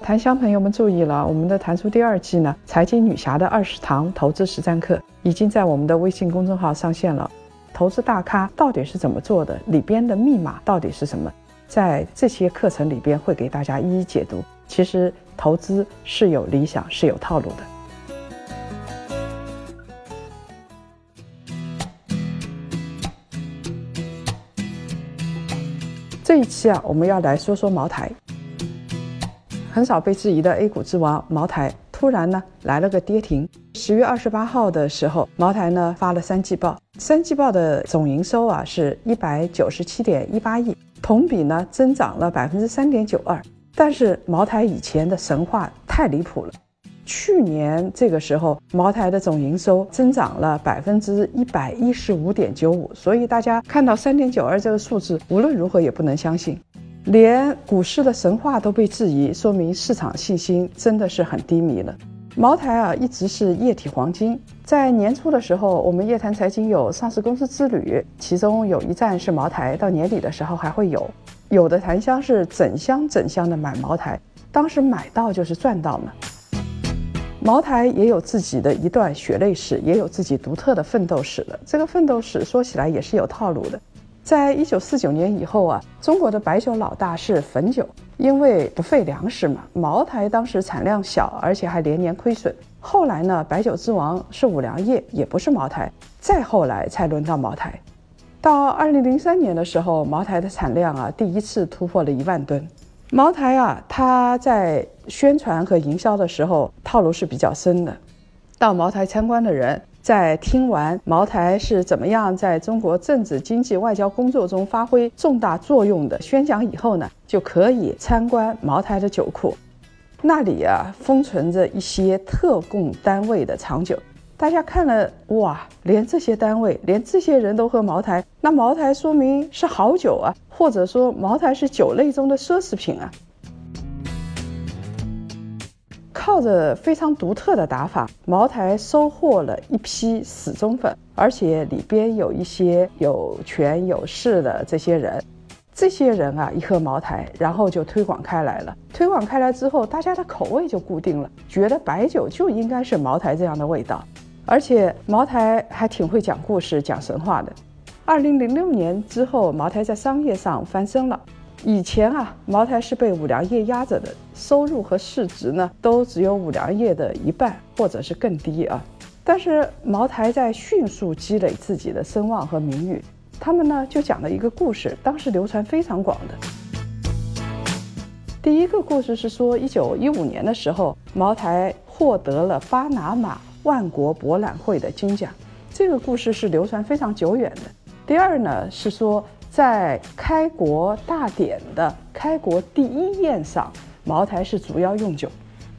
檀香朋友们注意了，我们的檀书第二季呢，财经女侠的二十堂投资实战课已经在我们的微信公众号上线了。投资大咖到底是怎么做的？里边的密码到底是什么？在这些课程里边会给大家一一解读。其实投资是有理想，是有套路的。这一期啊，我们要来说说茅台。很少被质疑的 A 股之王茅台，突然呢来了个跌停。十月二十八号的时候，茅台呢发了三季报，三季报的总营收啊是一百九十七点一八亿，同比呢增长了百分之三点九二。但是茅台以前的神话太离谱了，去年这个时候茅台的总营收增长了百分之一百一十五点九五，所以大家看到三点九二这个数字，无论如何也不能相信。连股市的神话都被质疑，说明市场信心真的是很低迷了。茅台啊，一直是液体黄金。在年初的时候，我们夜谈财经有上市公司之旅，其中有一站是茅台，到年底的时候还会有。有的檀香是整箱整箱的买茅台，当时买到就是赚到嘛。茅台也有自己的一段血泪史，也有自己独特的奋斗史的。这个奋斗史说起来也是有套路的。在一九四九年以后啊，中国的白酒老大是汾酒，因为不费粮食嘛。茅台当时产量小，而且还连年亏损。后来呢，白酒之王是五粮液，也不是茅台。再后来才轮到茅台。到二零零三年的时候，茅台的产量啊，第一次突破了一万吨。茅台啊，它在宣传和营销的时候套路是比较深的。到茅台参观的人。在听完茅台是怎么样在中国政治、经济、外交工作中发挥重大作用的宣讲以后呢，就可以参观茅台的酒库。那里啊，封存着一些特供单位的藏酒。大家看了哇，连这些单位，连这些人都喝茅台，那茅台说明是好酒啊，或者说茅台是酒类中的奢侈品啊。靠着非常独特的打法，茅台收获了一批死忠粉，而且里边有一些有权有势的这些人。这些人啊，一喝茅台，然后就推广开来了。推广开来之后，大家的口味就固定了，觉得白酒就应该是茅台这样的味道。而且茅台还挺会讲故事、讲神话的。二零零六年之后，茅台在商业上翻身了。以前啊，茅台是被五粮液压着的，收入和市值呢都只有五粮液的一半，或者是更低啊。但是茅台在迅速积累自己的声望和名誉，他们呢就讲了一个故事，当时流传非常广的。第一个故事是说，一九一五年的时候，茅台获得了巴拿马万国博览会的金奖，这个故事是流传非常久远的。第二呢是说。在开国大典的开国第一宴上，茅台是主要用酒。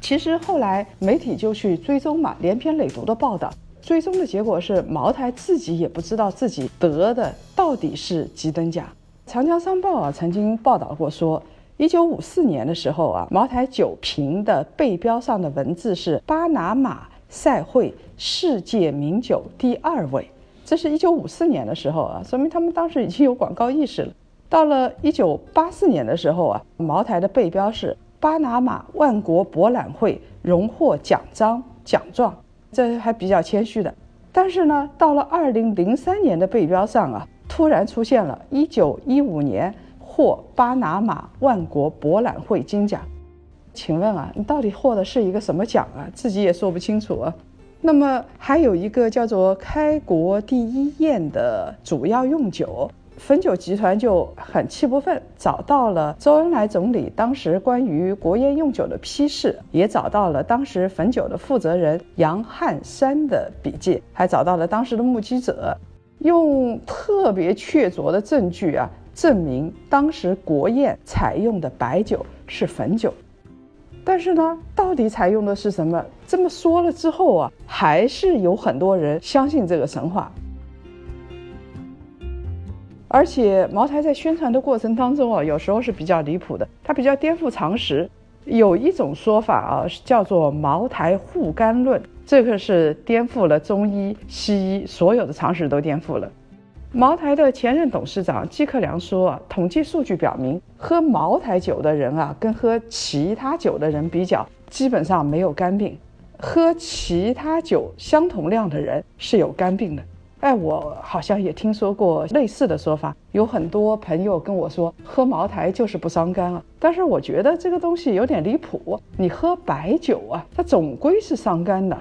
其实后来媒体就去追踪嘛，连篇累牍的报道。追踪的结果是，茅台自己也不知道自己得的到底是几等奖。长江商报啊曾经报道过说，一九五四年的时候啊，茅台酒瓶的背标上的文字是巴拿马赛会世界名酒第二位。这是一九五四年的时候啊，说明他们当时已经有广告意识了。到了一九八四年的时候啊，茅台的背标是巴拿马万国博览会荣获奖章奖状，这还比较谦虚的。但是呢，到了二零零三年的背标上啊，突然出现了一九一五年获巴拿马万国博览会金奖。请问啊，你到底获的是一个什么奖啊？自己也说不清楚啊。那么还有一个叫做“开国第一宴”的主要用酒，汾酒集团就很气不愤，找到了周恩来总理当时关于国宴用酒的批示，也找到了当时汾酒的负责人杨汉山的笔记，还找到了当时的目击者，用特别确凿的证据啊，证明当时国宴采用的白酒是汾酒。但是呢，到底采用的是什么？这么说了之后啊，还是有很多人相信这个神话。而且茅台在宣传的过程当中啊，有时候是比较离谱的，它比较颠覆常识。有一种说法啊，叫做茅台护肝论，这个是颠覆了中医、西医所有的常识都颠覆了。茅台的前任董事长季克良说，统计数据表明，喝茅台酒的人啊，跟喝其他酒的人比较，基本上没有肝病；喝其他酒相同量的人是有肝病的。哎，我好像也听说过类似的说法，有很多朋友跟我说，喝茅台就是不伤肝啊。但是我觉得这个东西有点离谱，你喝白酒啊，它总归是伤肝的。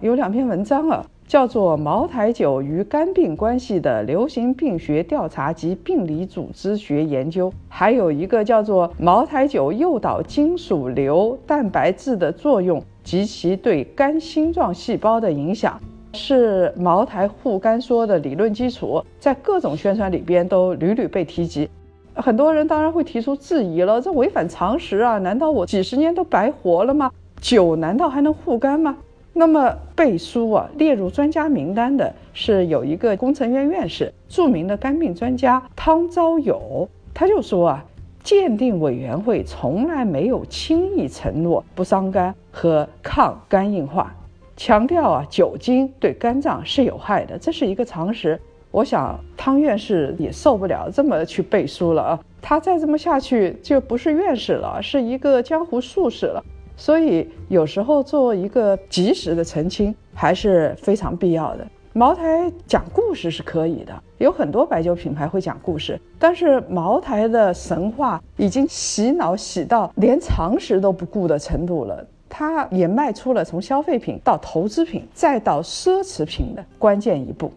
有两篇文章啊。叫做茅台酒与肝病关系的流行病学调查及病理组织学研究，还有一个叫做茅台酒诱导金属硫蛋白质的作用及其对肝星状细胞的影响，是茅台护肝说的理论基础，在各种宣传里边都屡屡被提及。很多人当然会提出质疑了，这违反常识啊！难道我几十年都白活了吗？酒难道还能护肝吗？那么背书啊，列入专家名单的是有一个工程院院士，著名的肝病专家汤昭友，他就说啊，鉴定委员会从来没有轻易承诺不伤肝和抗肝硬化，强调啊，酒精对肝脏是有害的，这是一个常识。我想汤院士也受不了这么去背书了啊，他再这么下去就不是院士了，是一个江湖术士了。所以有时候做一个及时的澄清还是非常必要的。茅台讲故事是可以的，有很多白酒品牌会讲故事，但是茅台的神话已经洗脑洗到连常识都不顾的程度了。它也迈出了从消费品到投资品再到奢侈品的关键一步。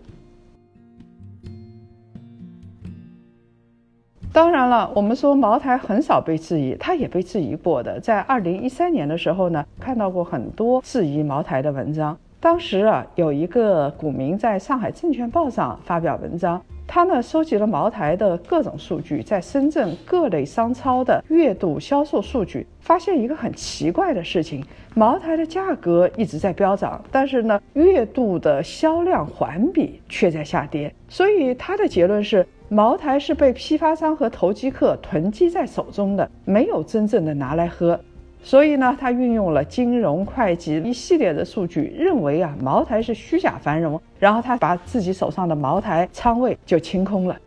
当然了，我们说茅台很少被质疑，它也被质疑过的。在二零一三年的时候呢，看到过很多质疑茅台的文章。当时啊，有一个股民在上海证券报上发表文章，他呢收集了茅台的各种数据，在深圳各类商超的月度销售数据，发现一个很奇怪的事情：茅台的价格一直在飙涨，但是呢，月度的销量环比却在下跌。所以他的结论是。茅台是被批发商和投机客囤积在手中的，没有真正的拿来喝。所以呢，他运用了金融会计一系列的数据，认为啊，茅台是虚假繁荣。然后他把自己手上的茅台仓位就清空了。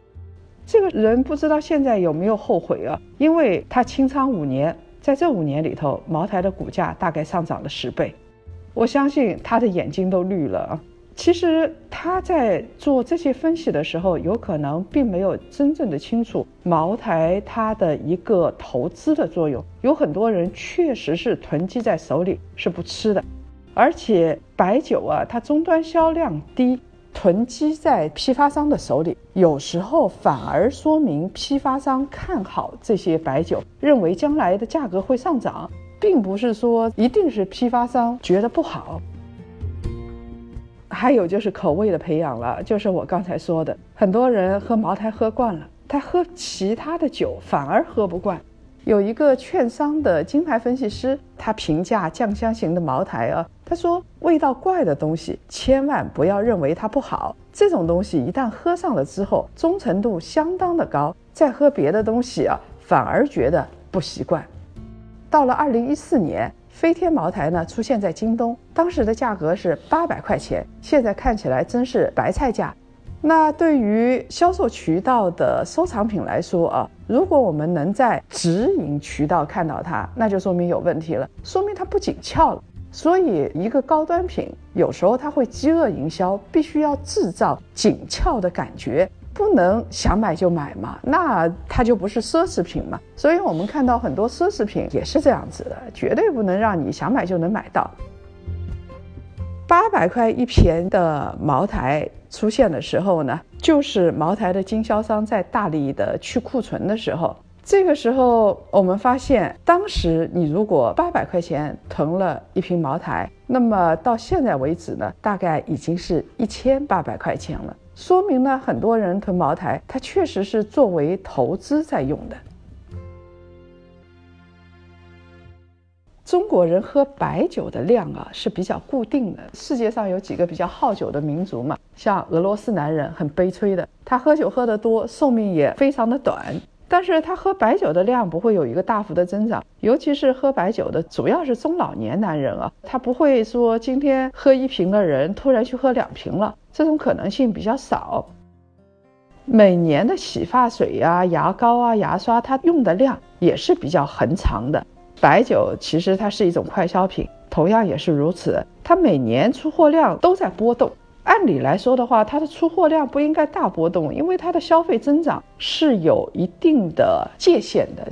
这个人不知道现在有没有后悔啊？因为他清仓五年，在这五年里头，茅台的股价大概上涨了十倍。我相信他的眼睛都绿了。其实他在做这些分析的时候，有可能并没有真正的清楚茅台它的一个投资的作用。有很多人确实是囤积在手里是不吃的，而且白酒啊，它终端销量低，囤积在批发商的手里，有时候反而说明批发商看好这些白酒，认为将来的价格会上涨，并不是说一定是批发商觉得不好。还有就是口味的培养了，就是我刚才说的，很多人喝茅台喝惯了，他喝其他的酒反而喝不惯。有一个券商的金牌分析师，他评价酱香型的茅台啊，他说味道怪的东西千万不要认为它不好，这种东西一旦喝上了之后，忠诚度相当的高，再喝别的东西啊，反而觉得不习惯。到了二零一四年。飞天茅台呢出现在京东，当时的价格是八百块钱，现在看起来真是白菜价。那对于销售渠道的收藏品来说啊，如果我们能在直营渠道看到它，那就说明有问题了，说明它不紧俏了。所以，一个高端品有时候它会饥饿营销，必须要制造紧俏的感觉。不能想买就买嘛，那它就不是奢侈品嘛。所以我们看到很多奢侈品也是这样子的，绝对不能让你想买就能买到。八百块一瓶的茅台出现的时候呢，就是茅台的经销商在大力的去库存的时候。这个时候我们发现，当时你如果八百块钱囤了一瓶茅台，那么到现在为止呢，大概已经是一千八百块钱了。说明呢，很多人囤茅台，它确实是作为投资在用的。中国人喝白酒的量啊是比较固定的。世界上有几个比较好酒的民族嘛，像俄罗斯男人很悲催的，他喝酒喝得多，寿命也非常的短。但是他喝白酒的量不会有一个大幅的增长，尤其是喝白酒的，主要是中老年男人啊，他不会说今天喝一瓶的人突然去喝两瓶了，这种可能性比较少。每年的洗发水呀、牙膏啊、牙刷，它用的量也是比较恒长的。白酒其实它是一种快消品，同样也是如此。它每年出货量都在波动。按理来说的话，它的出货量不应该大波动，因为它的消费增长是有一定的界限的。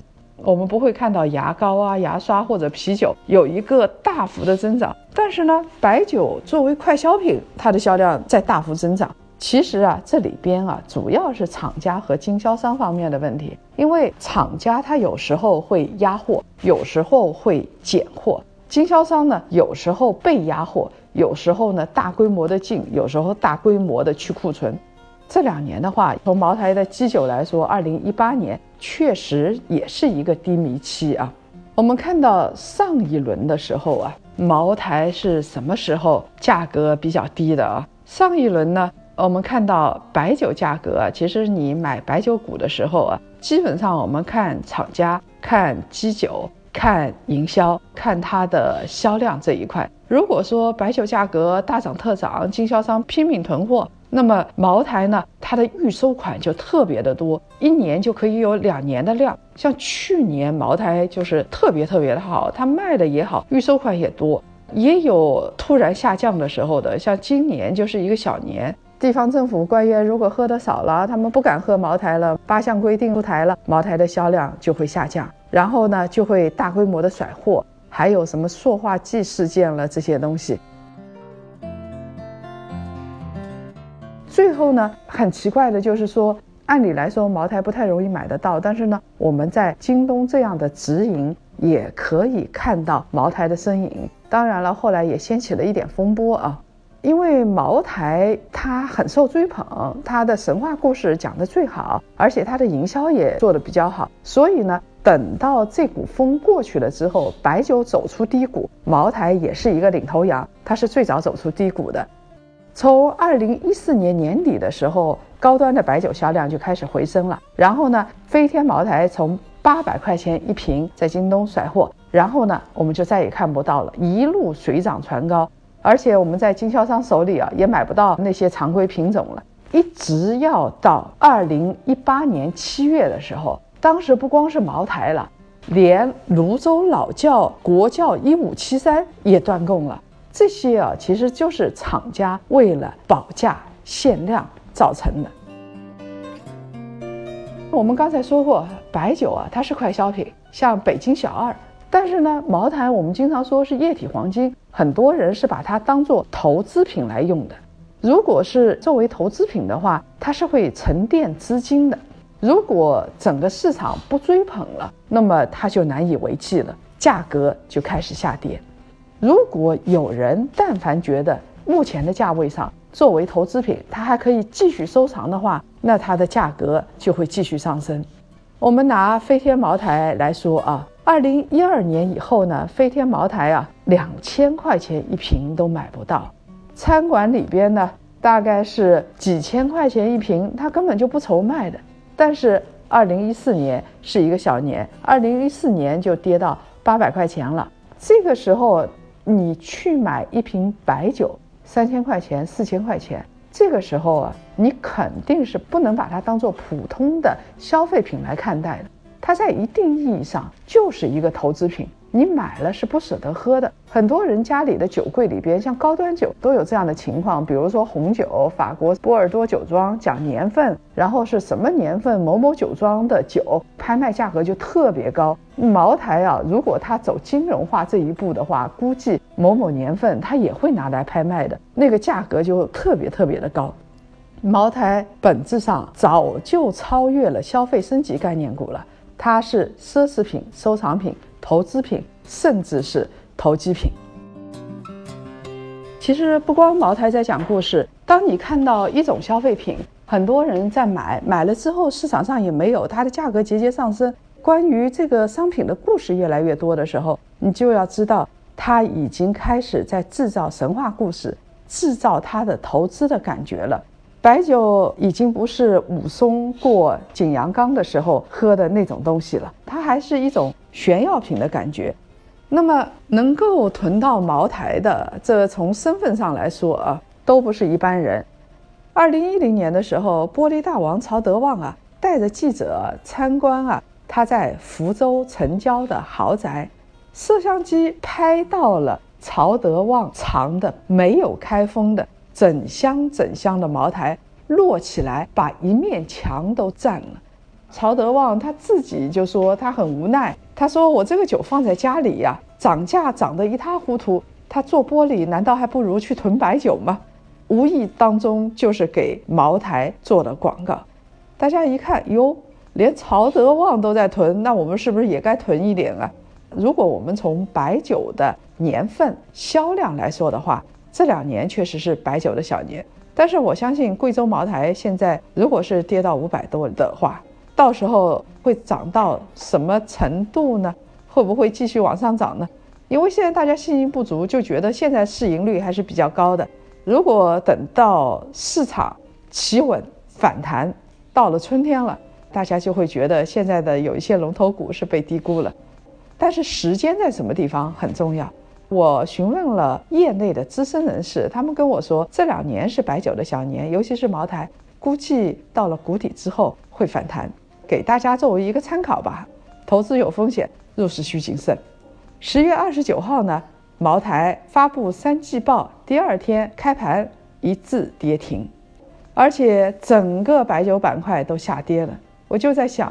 我们不会看到牙膏啊、牙刷或者啤酒有一个大幅的增长。但是呢，白酒作为快消品，它的销量在大幅增长。其实啊，这里边啊，主要是厂家和经销商方面的问题。因为厂家他有时候会压货，有时候会减货；经销商呢，有时候被压货，有时候呢大规模的进，有时候大规模的去库存。这两年的话，从茅台的基酒来说，二零一八年确实也是一个低迷期啊。我们看到上一轮的时候啊，茅台是什么时候价格比较低的啊？上一轮呢？我们看到白酒价格啊，其实你买白酒股的时候啊，基本上我们看厂家、看基酒、看营销、看它的销量这一块。如果说白酒价格大涨特涨，经销商拼命囤货，那么茅台呢，它的预收款就特别的多，一年就可以有两年的量。像去年茅台就是特别特别的好，它卖的也好，预收款也多，也有突然下降的时候的。像今年就是一个小年。地方政府官员如果喝的少了，他们不敢喝茅台了，八项规定出台了，茅台的销量就会下降，然后呢就会大规模的甩货，还有什么塑化剂事件了这些东西。最后呢，很奇怪的就是说，按理来说茅台不太容易买得到，但是呢，我们在京东这样的直营也可以看到茅台的身影。当然了，后来也掀起了一点风波啊。因为茅台它很受追捧，它的神话故事讲得最好，而且它的营销也做得比较好，所以呢，等到这股风过去了之后，白酒走出低谷，茅台也是一个领头羊，它是最早走出低谷的。从二零一四年年底的时候，高端的白酒销量就开始回升了，然后呢，飞天茅台从八百块钱一瓶在京东甩货，然后呢，我们就再也看不到了，一路水涨船高。而且我们在经销商手里啊，也买不到那些常规品种了。一直要到二零一八年七月的时候，当时不光是茅台了，连泸州老窖国窖一五七三也断供了。这些啊，其实就是厂家为了保价限量造成的。我们刚才说过，白酒啊，它是快消品，像北京小二。但是呢，茅台我们经常说是液体黄金。很多人是把它当做投资品来用的，如果是作为投资品的话，它是会沉淀资金的。如果整个市场不追捧了，那么它就难以为继了，价格就开始下跌。如果有人但凡觉得目前的价位上作为投资品，它还可以继续收藏的话，那它的价格就会继续上升。我们拿飞天茅台来说啊。二零一二年以后呢，飞天茅台啊，两千块钱一瓶都买不到。餐馆里边呢，大概是几千块钱一瓶，它根本就不愁卖的。但是二零一四年是一个小年，二零一四年就跌到八百块钱了。这个时候你去买一瓶白酒，三千块钱、四千块钱，这个时候啊，你肯定是不能把它当做普通的消费品来看待的。它在一定意义上就是一个投资品，你买了是不舍得喝的。很多人家里的酒柜里边，像高端酒都有这样的情况，比如说红酒，法国波尔多酒庄讲年份，然后是什么年份某某酒庄的酒，拍卖价格就特别高。茅台啊，如果它走金融化这一步的话，估计某某年份它也会拿来拍卖的，那个价格就特别特别的高。茅台本质上早就超越了消费升级概念股了。它是奢侈品、收藏品、投资品，甚至是投机品。其实不光茅台在讲故事，当你看到一种消费品，很多人在买，买了之后市场上也没有，它的价格节节上升，关于这个商品的故事越来越多的时候，你就要知道，它已经开始在制造神话故事，制造它的投资的感觉了。白酒已经不是武松过景阳冈的时候喝的那种东西了，它还是一种炫耀品的感觉。那么能够囤到茅台的，这从身份上来说啊，都不是一般人。二零一零年的时候，玻璃大王曹德旺啊，带着记者参观啊，他在福州城郊的豪宅，摄像机拍到了曹德旺藏的没有开封的。整箱整箱的茅台摞起来，把一面墙都占了。曹德旺他自己就说他很无奈，他说我这个酒放在家里呀，涨价涨得一塌糊涂。他做玻璃难道还不如去囤白酒吗？无意当中就是给茅台做了广告。大家一看哟，连曹德旺都在囤，那我们是不是也该囤一点啊？如果我们从白酒的年份销量来说的话，这两年确实是白酒的小年，但是我相信贵州茅台现在如果是跌到五百多的话，到时候会涨到什么程度呢？会不会继续往上涨呢？因为现在大家信心不足，就觉得现在市盈率还是比较高的。如果等到市场企稳反弹，到了春天了，大家就会觉得现在的有一些龙头股是被低估了。但是时间在什么地方很重要。我询问了业内的资深人士，他们跟我说，这两年是白酒的小年，尤其是茅台，估计到了谷底之后会反弹，给大家作为一个参考吧。投资有风险，入市需谨慎。十月二十九号呢，茅台发布三季报，第二天开盘一字跌停，而且整个白酒板块都下跌了。我就在想，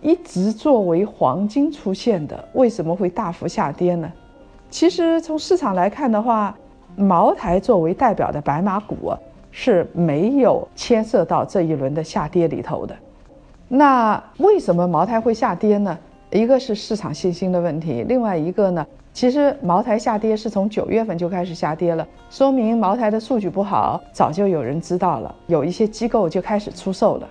一直作为黄金出现的，为什么会大幅下跌呢？其实从市场来看的话，茅台作为代表的白马股是没有牵涉到这一轮的下跌里头的。那为什么茅台会下跌呢？一个是市场信心的问题，另外一个呢，其实茅台下跌是从九月份就开始下跌了，说明茅台的数据不好，早就有人知道了，有一些机构就开始出售了。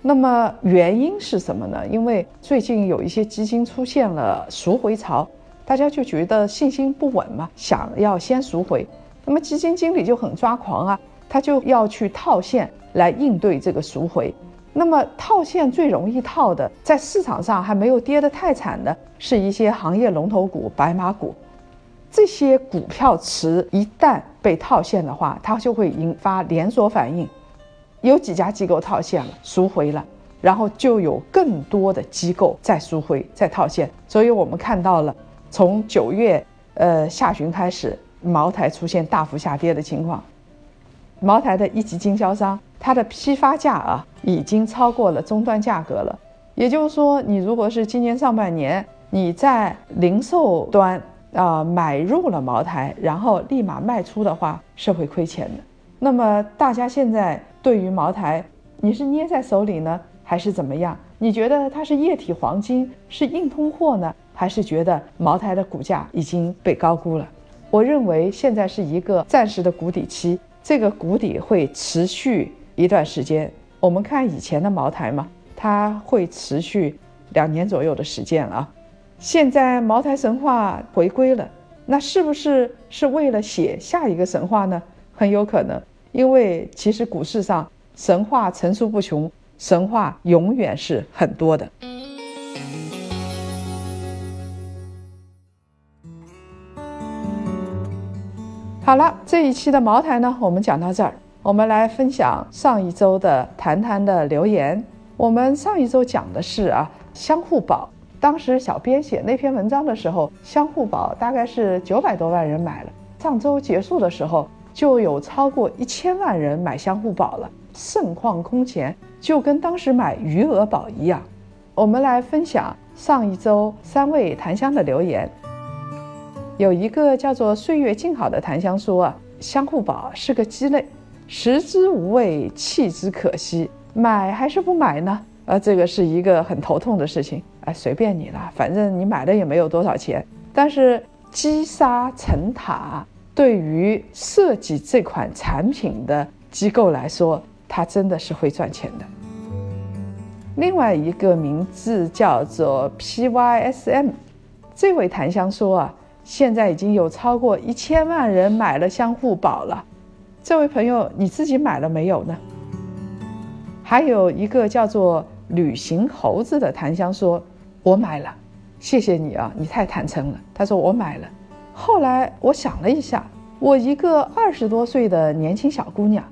那么原因是什么呢？因为最近有一些基金出现了赎回潮。大家就觉得信心不稳嘛，想要先赎回，那么基金经理就很抓狂啊，他就要去套现来应对这个赎回。那么套现最容易套的，在市场上还没有跌得太惨的，是一些行业龙头股、白马股。这些股票池一旦被套现的话，它就会引发连锁反应，有几家机构套现了、赎回了，然后就有更多的机构再赎回、再套现，所以我们看到了。从九月呃下旬开始，茅台出现大幅下跌的情况。茅台的一级经销商，它的批发价啊已经超过了终端价格了。也就是说，你如果是今年上半年你在零售端啊买入了茅台，然后立马卖出的话，是会亏钱的。那么大家现在对于茅台，你是捏在手里呢，还是怎么样？你觉得它是液体黄金，是硬通货呢？还是觉得茅台的股价已经被高估了。我认为现在是一个暂时的谷底期，这个谷底会持续一段时间。我们看以前的茅台嘛，它会持续两年左右的时间啊。现在茅台神话回归了，那是不是是为了写下一个神话呢？很有可能，因为其实股市上神话层出不穷，神话永远是很多的。好了，这一期的茅台呢，我们讲到这儿。我们来分享上一周的谈谈的留言。我们上一周讲的是啊，相互宝。当时小编写那篇文章的时候，相互宝大概是九百多万人买了。上周结束的时候，就有超过一千万人买相互宝了，盛况空前，就跟当时买余额宝一样。我们来分享上一周三位檀香的留言。有一个叫做“岁月静好”的檀香说啊，相互宝是个鸡肋，食之无味，弃之可惜，买还是不买呢？啊，这个是一个很头痛的事情。哎，随便你了，反正你买了也没有多少钱。但是积沙成塔，对于设计这款产品的机构来说，它真的是会赚钱的。另外一个名字叫做 PYSM，这位檀香说啊，现在已经有超过一千万人买了相互宝了。这位朋友，你自己买了没有呢？还有一个叫做旅行猴子的檀香说，我买了，谢谢你啊，你太坦诚了。他说我买了。后来我想了一下，我一个二十多岁的年轻小姑娘。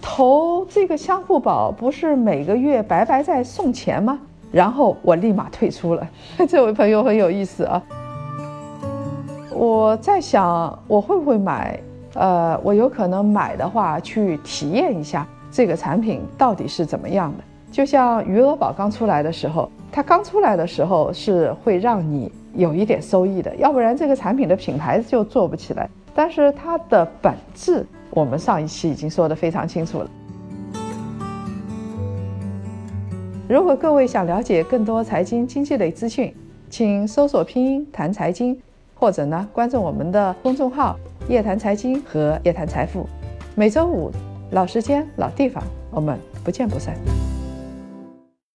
投这个相互宝不是每个月白白在送钱吗？然后我立马退出了。这位朋友很有意思啊。我在想我会不会买？呃，我有可能买的话去体验一下这个产品到底是怎么样的。就像余额宝刚出来的时候，它刚出来的时候是会让你有一点收益的，要不然这个产品的品牌就做不起来。但是它的本质。我们上一期已经说得非常清楚了。如果各位想了解更多财经经济类资讯，请搜索拼音谈财经，或者呢关注我们的公众号“夜谈财经”和“夜谈财富”。每周五老时间老地方，我们不见不散。